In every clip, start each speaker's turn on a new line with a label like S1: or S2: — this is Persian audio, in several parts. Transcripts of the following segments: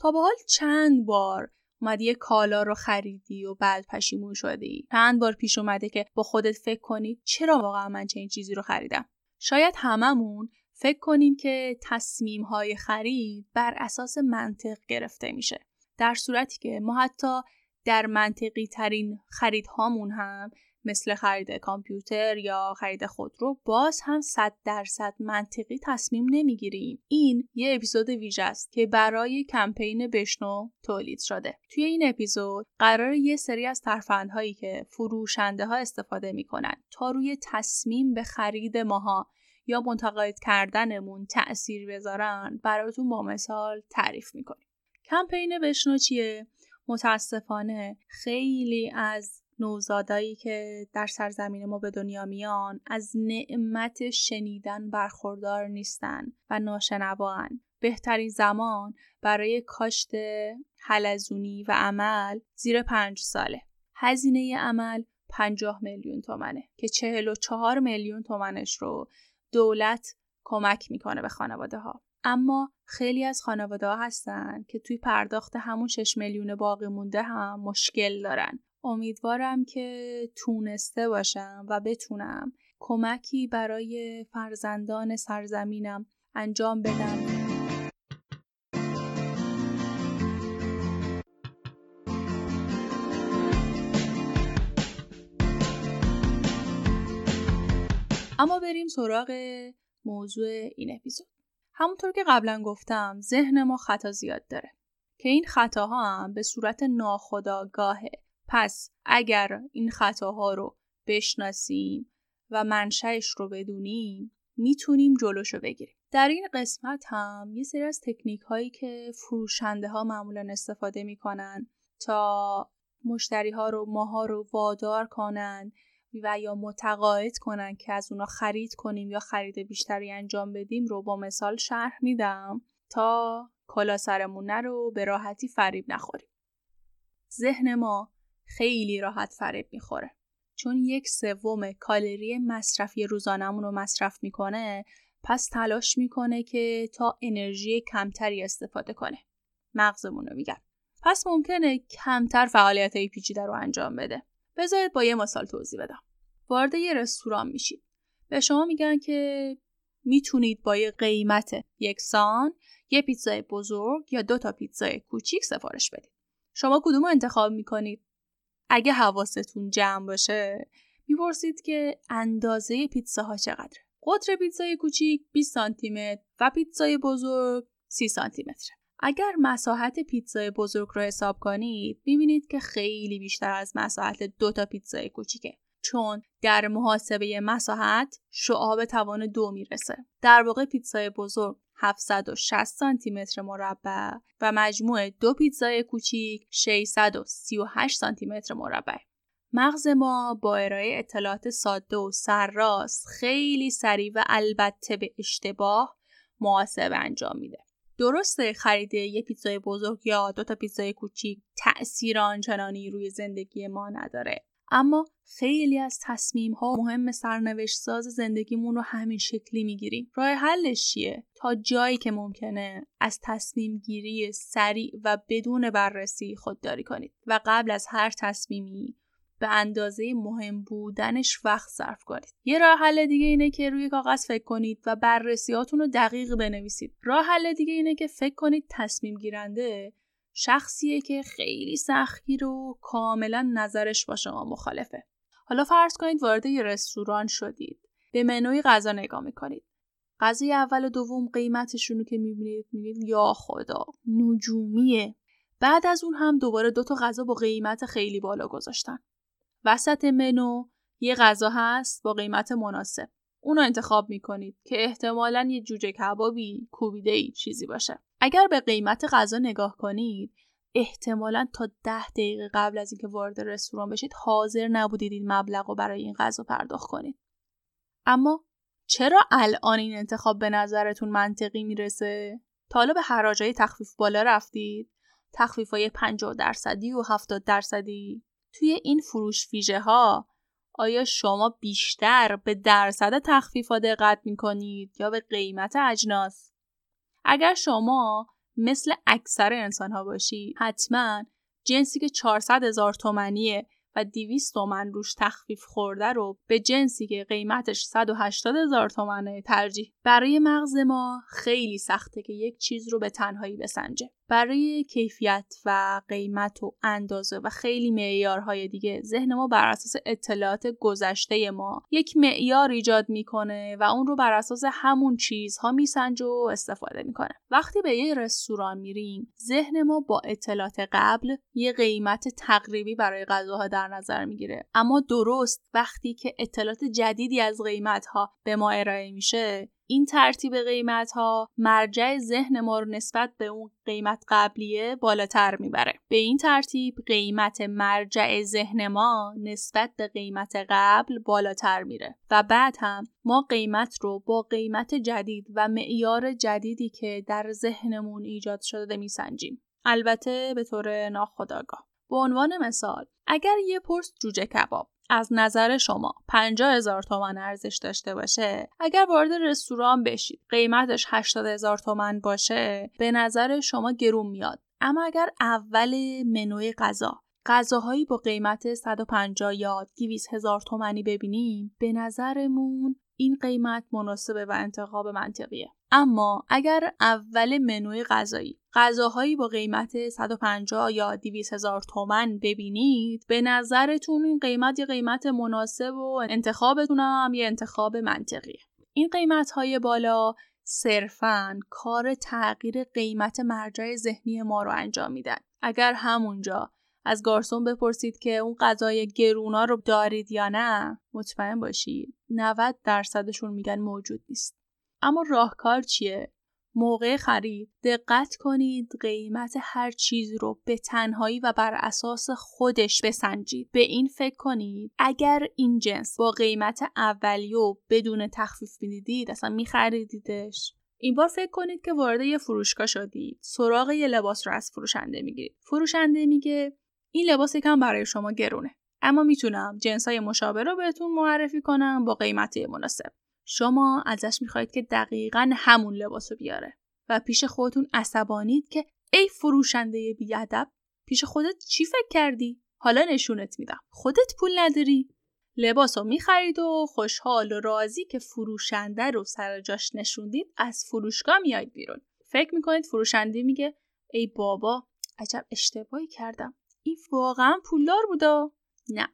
S1: تا به حال چند بار اومدی یه کالا رو خریدی و بعد پشیمون شدی؟ چند بار پیش اومده که با خودت فکر کنی چرا واقعا من چنین چیزی رو خریدم؟ شاید هممون فکر کنیم که تصمیم های خرید بر اساس منطق گرفته میشه. در صورتی که ما حتی در منطقی ترین خریدهامون هم مثل خرید کامپیوتر یا خرید خودرو باز هم صد درصد منطقی تصمیم نمی‌گیریم. این یه اپیزود ویژه است که برای کمپین بشنو تولید شده. توی این اپیزود قرار یه سری از ترفندهایی که فروشنده ها استفاده می‌کنن تا روی تصمیم به خرید ماها یا منتقد کردنمون تأثیر بذارن براتون با مثال تعریف می‌کنیم. کمپین بشنو چیه؟ متاسفانه خیلی از نوزادایی که در سرزمین ما به دنیا میان از نعمت شنیدن برخوردار نیستن و ناشنوان. بهترین زمان برای کاشت حلزونی و عمل زیر پنج ساله. هزینه عمل پنجاه میلیون تومنه که چهل و چهار میلیون تومنش رو دولت کمک می‌کنه به خانواده ها اما خیلی از خانواده ها هستن که توی پرداخت همون 6 میلیون باقی مونده هم مشکل دارن. امیدوارم که تونسته باشم و بتونم کمکی برای فرزندان سرزمینم انجام بدم. اما بریم سراغ موضوع این اپیزود. همونطور که قبلا گفتم ذهن ما خطا زیاد داره. که این خطاها هم به صورت ناخودآگاهه. پس اگر این خطاها رو بشناسیم و منشأش رو بدونیم می‌تونیم جلوشو بگیریم. در این قسمت هم یه سری از تکنیک هایی که فروشنده ها معمولا استفاده می‌کنن تا مشتری ها رو ماها رو وادار کنن و یا متقاعد کنن که از اونا خرید کنیم یا خرید بیشتری انجام بدیم رو با مثال شرح میدم تا کلا سرمون رو به راحتی فریب نخوریم. ذهن ما خیلی راحت فریب می‌خوره. چون یک سوم کالری مصرفی روزانمون رو مصرف می‌کنه پس تلاش می‌کنه که تا انرژی کمتری استفاده کنه. مغزمون رو میگم پس ممکنه کمتر فعالیت های پیچیده رو انجام بده. بذارید با یه مثال توضیح بدم. وارد یه رستوران میشید. به شما میگن که می‌تونید با یه قیمت یکسان یه پیتزای بزرگ یا دو تا پیتزای کوچیک سفارش بدید. شما کدوم انتخاب می‌کنید؟ اگه حواستون جمع باشه می‌پرسید که اندازه پیتزاها چقدره. قطر پیتزای کوچیک 20 سانتی متر و پیتزای بزرگ 30 سانتی متره اگر مساحت پیتزای بزرگ رو حساب کنید می‌بینید که خیلی بیشتر از مساحت دو تا پیتزای کوچیکه. چون در محاسبه مساحت شعاب توان دو می‌رسه. در واقع پیتزای بزرگ 760 سانتی متر مربع و مجموع دو پیتزای کوچیک 638 سانتی متر مربع. مغز ما با ارائه اطلاعات ساده و سرراست خیلی سریع و البته به اشتباه محاسبه انجام میده. درسته خرید یه پیتزای بزرگ یا دو تا پیتزای کوچیک تأثیر آنچنانی روی زندگی ما نداره اما خیلی از تصمیم ها مهم سرنوشت ساز زندگیمون رو همین شکلی می‌گیریم راه حلش چیه تا جایی که ممکنه از تصمیم گیری سریع و بدون بررسی خودداری کنید و قبل از هر تصمیمی به اندازه مهم بودنش وقت صرف کنید. یه راه حل دیگه اینه که روی کاغذ فکر کنید و بررسیاتون رو دقیق بنویسید. راه حل دیگه اینه که فکر کنید تصمیم گیرنده شخصیه که خیلی سختگیر و کاملا نظرش با شما مخالفه. حالا فرض کنید وارد یه رستوران شدید. به منوی غذا نگاه می‌کنید. غذای اول و دوم قیمتشون رو که می‌بینید میگید یا خدا نجومیه. بعد از اون هم دوباره دو تا غذا با قیمت خیلی بالا گذاشتن. وسط منو یه غذا هست با قیمت مناسب. اونو انتخاب می‌کنید که احتمالا یه جوجه کبابی کوبیده ای چیزی باشه. اگر به قیمت غذا نگاه کنید احتمالا تا ده دقیقه قبل از اینکه وارد رستوران بشید حاضر نبودید این مبلغ رو برای این غذا پرداخت کنید. اما چرا الان این انتخاب به نظرتون منطقی می‌رسه؟ تا حالا به حراجای تخفیف بالا رفتید؟ تخفیف های 50 درصدی و 70 درصدی؟ توی این فروش ویژه ها آیا شما بیشتر به درصد تخفیف ها دقت می کنید یا به قیمت اجناس؟ اگر شما مثل اکثر انسان ها باشید حتما جنسی که 400 هزار تومنیه و 200 تومن روش تخفیف خورده رو به جنسی که قیمتش 180 هزار تومنه ترجیح برای مغز ما خیلی سخته که یک چیز رو به تنهایی بسنجه. برای کیفیت و قیمت و اندازه و خیلی معیارهای دیگه ذهن ما بر اساس اطلاعات گذشته ما یک معیار ایجاد می‌کنه و اون رو بر اساس همون چیزها میسنجه و استفاده می‌کنه. وقتی به یه رستوران میریم ذهن ما با اطلاعات قبل یه قیمت تقریبی برای غذاها در نظر می‌گیره. اما درست وقتی که اطلاعات جدیدی از قیمت ها به ما ارائه میشه این ترتیب قیمت ها مرجع ذهن ما رو نسبت به اون قیمت قبلیه بالاتر می‌بره. به این ترتیب قیمت مرجع ذهن ما نسبت به قیمت قبل بالاتر میره و بعد هم ما قیمت رو با قیمت جدید و معیار جدیدی که در ذهنمون ایجاد شده میسنجیم. البته به طور ناخودآگاه. به عنوان مثال اگر یه پرس جوجه کباب از نظر شما 50 هزار تومن ارزش داشته باشه؟ اگر وارد رستوران بشید قیمتش 80 هزار تومن باشه به نظر شما گرون میاد. اما اگر اول منوی غذا غذاهایی با قیمت 150 یا 200 هزار تومنی ببینیم به نظرمون این قیمت مناسبه و انتخاب منطقیه. اما اگر اول منوی غذایی غذاهایی با قیمت 150 یا 200 هزار تومن ببینید به نظرتون این قیمت یه قیمت مناسب و انتخابتون هم یه انتخاب منطقیه این قیمت های بالا صرفا کار تغییر قیمت مرجع ذهنی ما رو انجام میدن. اگر همونجا از گارسون بپرسید که اون غذای گرونا رو دارید یا نه مطمئن باشید 90 درصدشون میگن موجود نیست. اما راهکار چیه؟ موقع خرید. دقت کنید قیمت هر چیز رو به تنهایی و بر اساس خودش بسنجید. به این فکر کنید. اگر این جنس با قیمت اولیو بدون تخفیف می‌دیدید اصلا میخریدیدش. این بار فکر کنید که وارد یه فروشگاه شدید. سراغ یه لباس رو از فروشنده می‌گیرید. فروشنده میگه این لباس یکم برای شما گرونه اما می‌تونم جنسای مشابه رو بهتون معرفی کنم با قیمت مناسب. شما ازش می‌خواهید که دقیقا همون لباس رو بیاره. و پیش خودتون عصبانید که ای فروشنده بیادب پیش خودت چی فکر کردی؟ حالا نشونت میدم. خودت پول نداری؟ لباس رو می‌خرید و خوشحال و راضی که فروشنده رو سر جاش نشوندید از فروشگاه میاید بیرون. فکر می‌کنید فروشنده میگه ای بابا عجب اشتباهی کردم. این واقعا پولدار بودا؟ نه.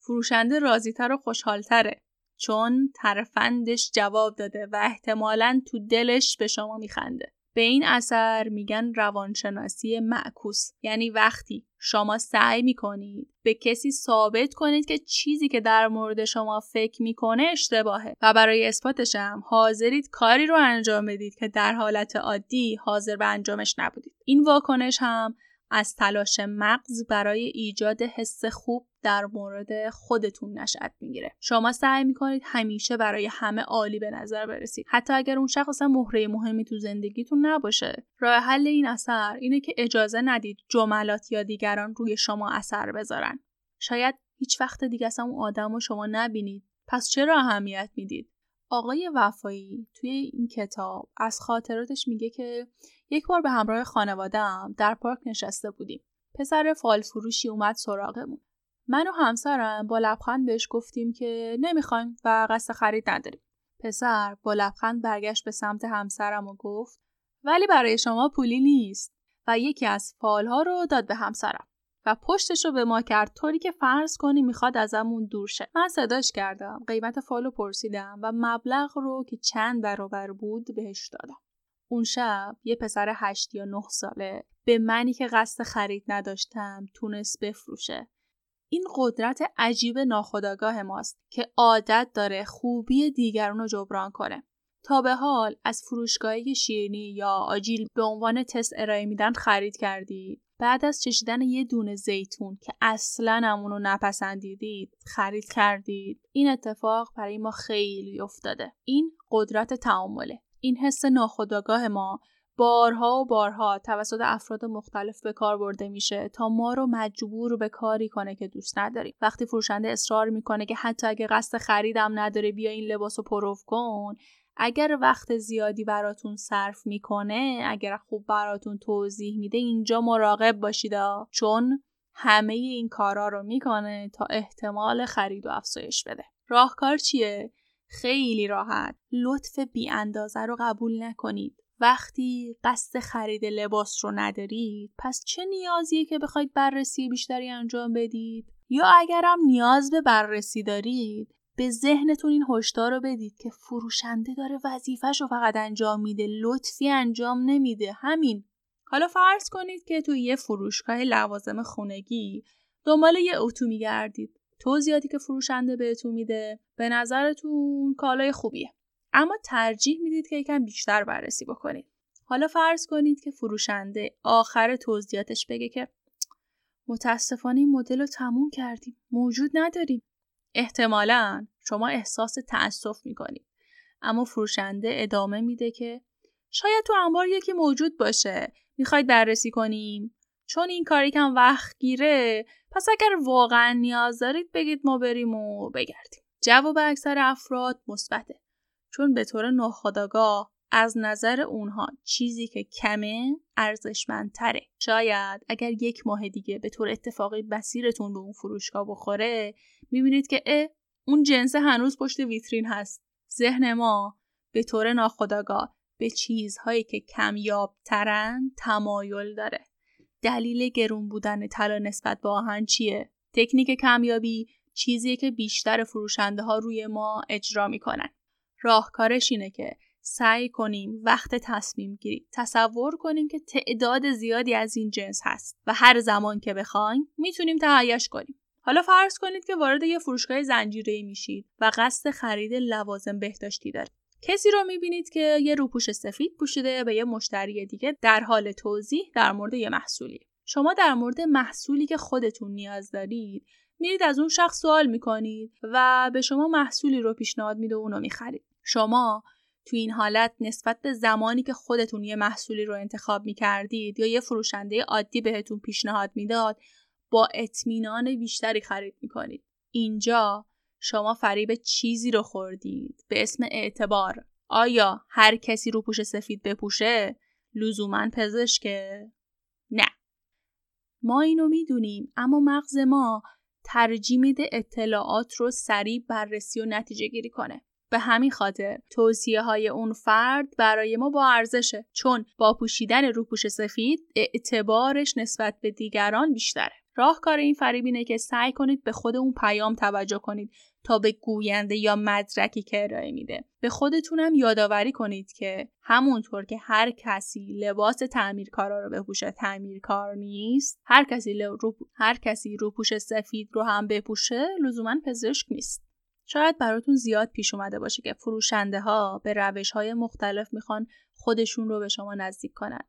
S1: فروشنده راضیتر و خوشحالتره. چون ترفندش جواب داده و احتمالا تو دلش به شما میخنده. به این اثر میگن روانشناسی معکوس. یعنی وقتی شما سعی می‌کنید به کسی ثابت کنید که چیزی که در مورد شما فکر می‌کنه اشتباهه و برای اثباتش هم حاضرید کاری رو انجام بدید که در حالت عادی حاضر به انجامش نبودید. این واکنش هم از تلاش مغز برای ایجاد حس خوب در مورد خودتون نشأت می‌گیره. شما سعی می‌کنید همیشه برای همه عالی به نظر برسید. حتی اگر اون شخص اصلا مهره مهمی تو زندگیتون نباشه. راه حل این اثر اینه که اجازه ندید جملات یا دیگران روی شما اثر بذارن. شاید هیچ وقت دیگه اصلا اون آدم رو شما نبینید. پس چرا اهمیت می‌دید؟ آقای وفایی توی این کتاب از خاطراتش میگه که یک بار به همراه خانوادم در پارک نشسته بودیم. پسر فال فروشی اومد سراغمون. من و همسرم با لبخند بهش گفتیم که نمی‌خوایم و قصد خرید نداریم. پسر با لبخند برگشت به سمت همسرم و گفت ولی برای شما پولی نیست و یکی از فالها رو داد به همسرم. و پشتش رو به ما کرد طوری که فرض کنی می‌خواد ازمون دور شه من صداش کردم قیمت فالو پرسیدم و مبلغ رو که چند برابر بود بهش دادم اون شب یه پسر هشت یا نه ساله به منی که قصد خرید نداشتم تونست بفروشه این قدرت عجیب ناخداگاه ماست که عادت داره خوبی دیگران رو جبران کنه. تا به حال از فروشگاهی شیرینی یا آجیل به عنوان تست ارائه میدن خرید کردید. بعد از چشیدن یه دونه زیتون که اصلا همونو نپسندیدید خرید کردید. این اتفاق برای ما خیلی افتاده. این قدرت تعامله. این حس ناخودآگاه ما بارها و بارها توسط افراد مختلف به کار برده میشه تا ما رو مجبور به کاری کنه که دوست نداریم. وقتی فروشنده اصرار می‌کنه که حتی اگه قصد خریدم نداره بیا این لباس رو پروف کن اگر وقت زیادی براتون صرف می‌کنه اگر خوب براتون توضیح میده اینجا مراقب باشید چون همه این کارا رو می‌کنه تا احتمال خرید و افزایش بده. راهکار چیه؟ خیلی راحت. لطف بی اندازه رو قبول نکنید. وقتی قصد خرید لباس رو ندارید پس چه نیازیه که بخواید بررسی بیشتری انجام بدید؟ یا اگرم نیاز به بررسی دارید به ذهنتون این هشدار رو بدید که فروشنده داره وظیفهش رو فقط انجام میده لطفی انجام نمیده همین. حالا فرض کنید که توی یه فروشگاه لوازم خونگی دنبال یه اتو میگردید. توضیحاتی که فروشنده بهتون میده به نظرتون کالای خوبیه. اما ترجیح می‌دید که یکم بیشتر بررسی بکنید. حالا فرض کنید که فروشنده آخر توضیحاتش بگه که متاسفانه این مدل رو تموم کردیم. موجود نداریم. احتمالا شما احساس تأسف می‌کنید. اما فروشنده ادامه میده که شاید تو انبار یکی موجود باشه. می‌خواید بررسی کنیم. چون این کاری کم وقت گیره پس اگر واقعا نیاز دارید بگید ما بریم و بگردیم. جواب اکثر افراد مثبته. چون به طور ناخودآگاه از نظر اونها چیزی که کمه ارزشمندتره. شاید اگر یک ماه دیگه به طور اتفاقی بسیرتون به اون فروشگاه بخوره می‌بینید که اه اون جنس هنوز پشت ویترین هست. ذهن ما به طور ناخودآگاه به چیزهایی که کمیاب ترن تمایل داره. دلیل گرون بودن طلا نسبت به آهن چیه؟ تکنیک کمیابی چیزیه که بیشتر فروشنده ها روی ما اجرا می‌کنن. راهکارش اینه که سعی کنیم وقت تصمیم گیری تصور کنیم که تعداد زیادی از این جنس هست و هر زمان که بخوایم می‌تونیم تهیهش کنیم. حالا فرض کنید که وارد یه فروشگاه زنجیره میشید و قصد خرید لوازم بهداشتی دارید. کسی رو می‌بینید که یه روپوش سفید پوشیده به یه مشتری دیگه در حال توضیح در مورد یه محصولی شما در مورد محصولی که خودتون نیاز دارید میرید از اون شخص سوال می‌کنید و به شما محصولی رو پیشنهاد میده و اونو می‌خرید. شما تو این حالت نسبت به زمانی که خودتون یه محصولی رو انتخاب می‌کردید یا یه فروشنده عادی بهتون پیشنهاد می‌داد با اطمینان بیشتری خرید می‌کنید. اینجا شما فریب چیزی رو خوردید به اسم اعتبار. آیا هر کسی رو پوش سفید بپوشه؟ لزوما پزشکه نه. ما اینو می‌دونیم اما مغز ما ترجیح میده اطلاعات رو سریع بررسی و نتیجه گیری کنه. به همین خاطر توصیه های اون فرد برای ما با ارزشه چون با پوشیدن روپوش سفید اعتبارش نسبت به دیگران بیشتره. راهکار این فریب اینه که سعی کنید به خود اون پیام توجه کنید تا به گوینده یا مدرکی که ارائه میده. به خودتونم یادآوری کنید که همونطور که هر کسی لباس تعمیرکارا رو بپوشه تعمیرکار نیست هر کسی رو هر کسی روپوش سفید رو هم بپوشه لزوما پزشک نیست. شاید براتون زیاد پیش اومده باشه که فروشنده ها به روش های مختلف می‌خوان خودشون رو به شما نزدیک کنن.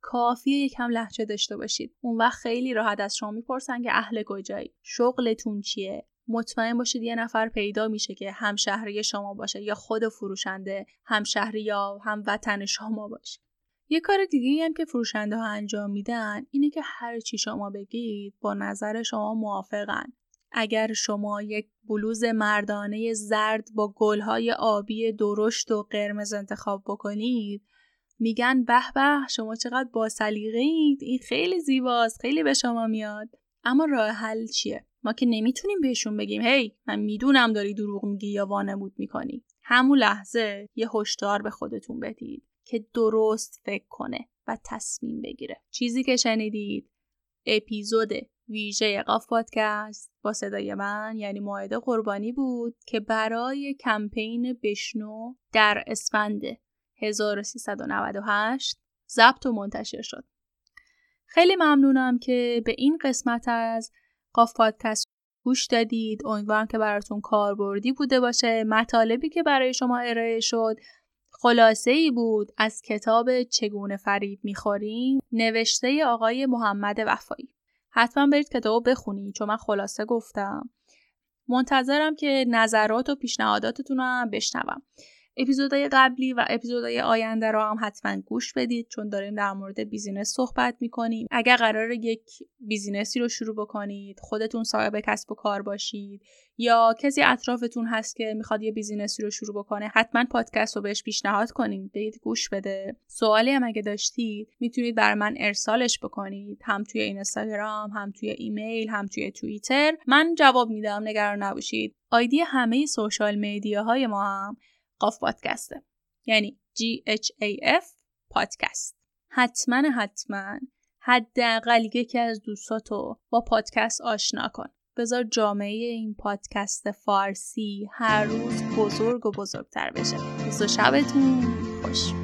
S1: کافیه یکم لحجه داشته باشید. اون وقت خیلی راحت از شما می‌پرسن که اهل کجایی؟ شغلتون چیه؟ مطمئن باشید یه نفر پیدا میشه که همشهری شما باشه یا خود فروشنده همشهری یا هم وطن شما باشه. یه کار دیگه هم که فروشنده ها انجام میدن اینه که هر چی شما بگید با نظر شما موافقن اگر شما یک بلوز مردانه زرد با گلهای آبی درشت و قرمز انتخاب بکنید میگن به به شما چقدر با سلیقه این خیلی زیباست خیلی به شما میاد. اما راه حل چیه؟ ما که نمی‌تونیم بهشون بگیم هی من می‌دونم داری دروغ میگی یا وانمود می‌کنی. همون لحظه یه هشدار به خودتون بدید که درست فکر کنه و تصمیم بگیره. چیزی که شنیدید اپیزود ویژه قاف پادکست با صدای من یعنی ماعده قربانی بود که برای کمپین بشنو در اسفند 1398 ضبط و منتشر شد. خیلی ممنونم که به این قسمت از قاف پادکست گوش دادید. امیدوارم که براتون کاربردی بوده باشه. مطالبی که برای شما ارائه شد خلاصه ای بود از کتاب چگونه فریب می‌خوریم. نوشته آقای محمد وفایی. حتما برید کتاب بخونید چون من خلاصه گفتم. منتظرم که نظرات و پیشنهاداتتون رو بشنوم. اپیزودهای قبلی و اپیزودهای آینده رو هم حتما گوش بدید چون داریم در مورد business صحبت می‌کنیم. اگر قراره یک بیزینسی رو شروع بکنید خودتون صاحب کسب و کار باشید یا کسی اطرافتون هست که می‌خواد یه business ی رو شروع بکنه حتما پادکست رو بهش پیشنهاد کنید. بگید گوش بده. سوالی هم اگه داشتید می‌تونید برای من ارسالش بکنید. هم توی اینستاگرام هم توی ایمیل هم توی توییتر. من جواب میدم نگران نباشید. آیدی همه social media های ما هم. قاف پادکسته یعنی G H A F پادکست. حتما حتما حداقل یکی از دوستاتو با پادکست آشنا کن. بذار جامعه این پادکست فارسی هر روز بزرگ و بزرگتر بشه. و شبتون خوش.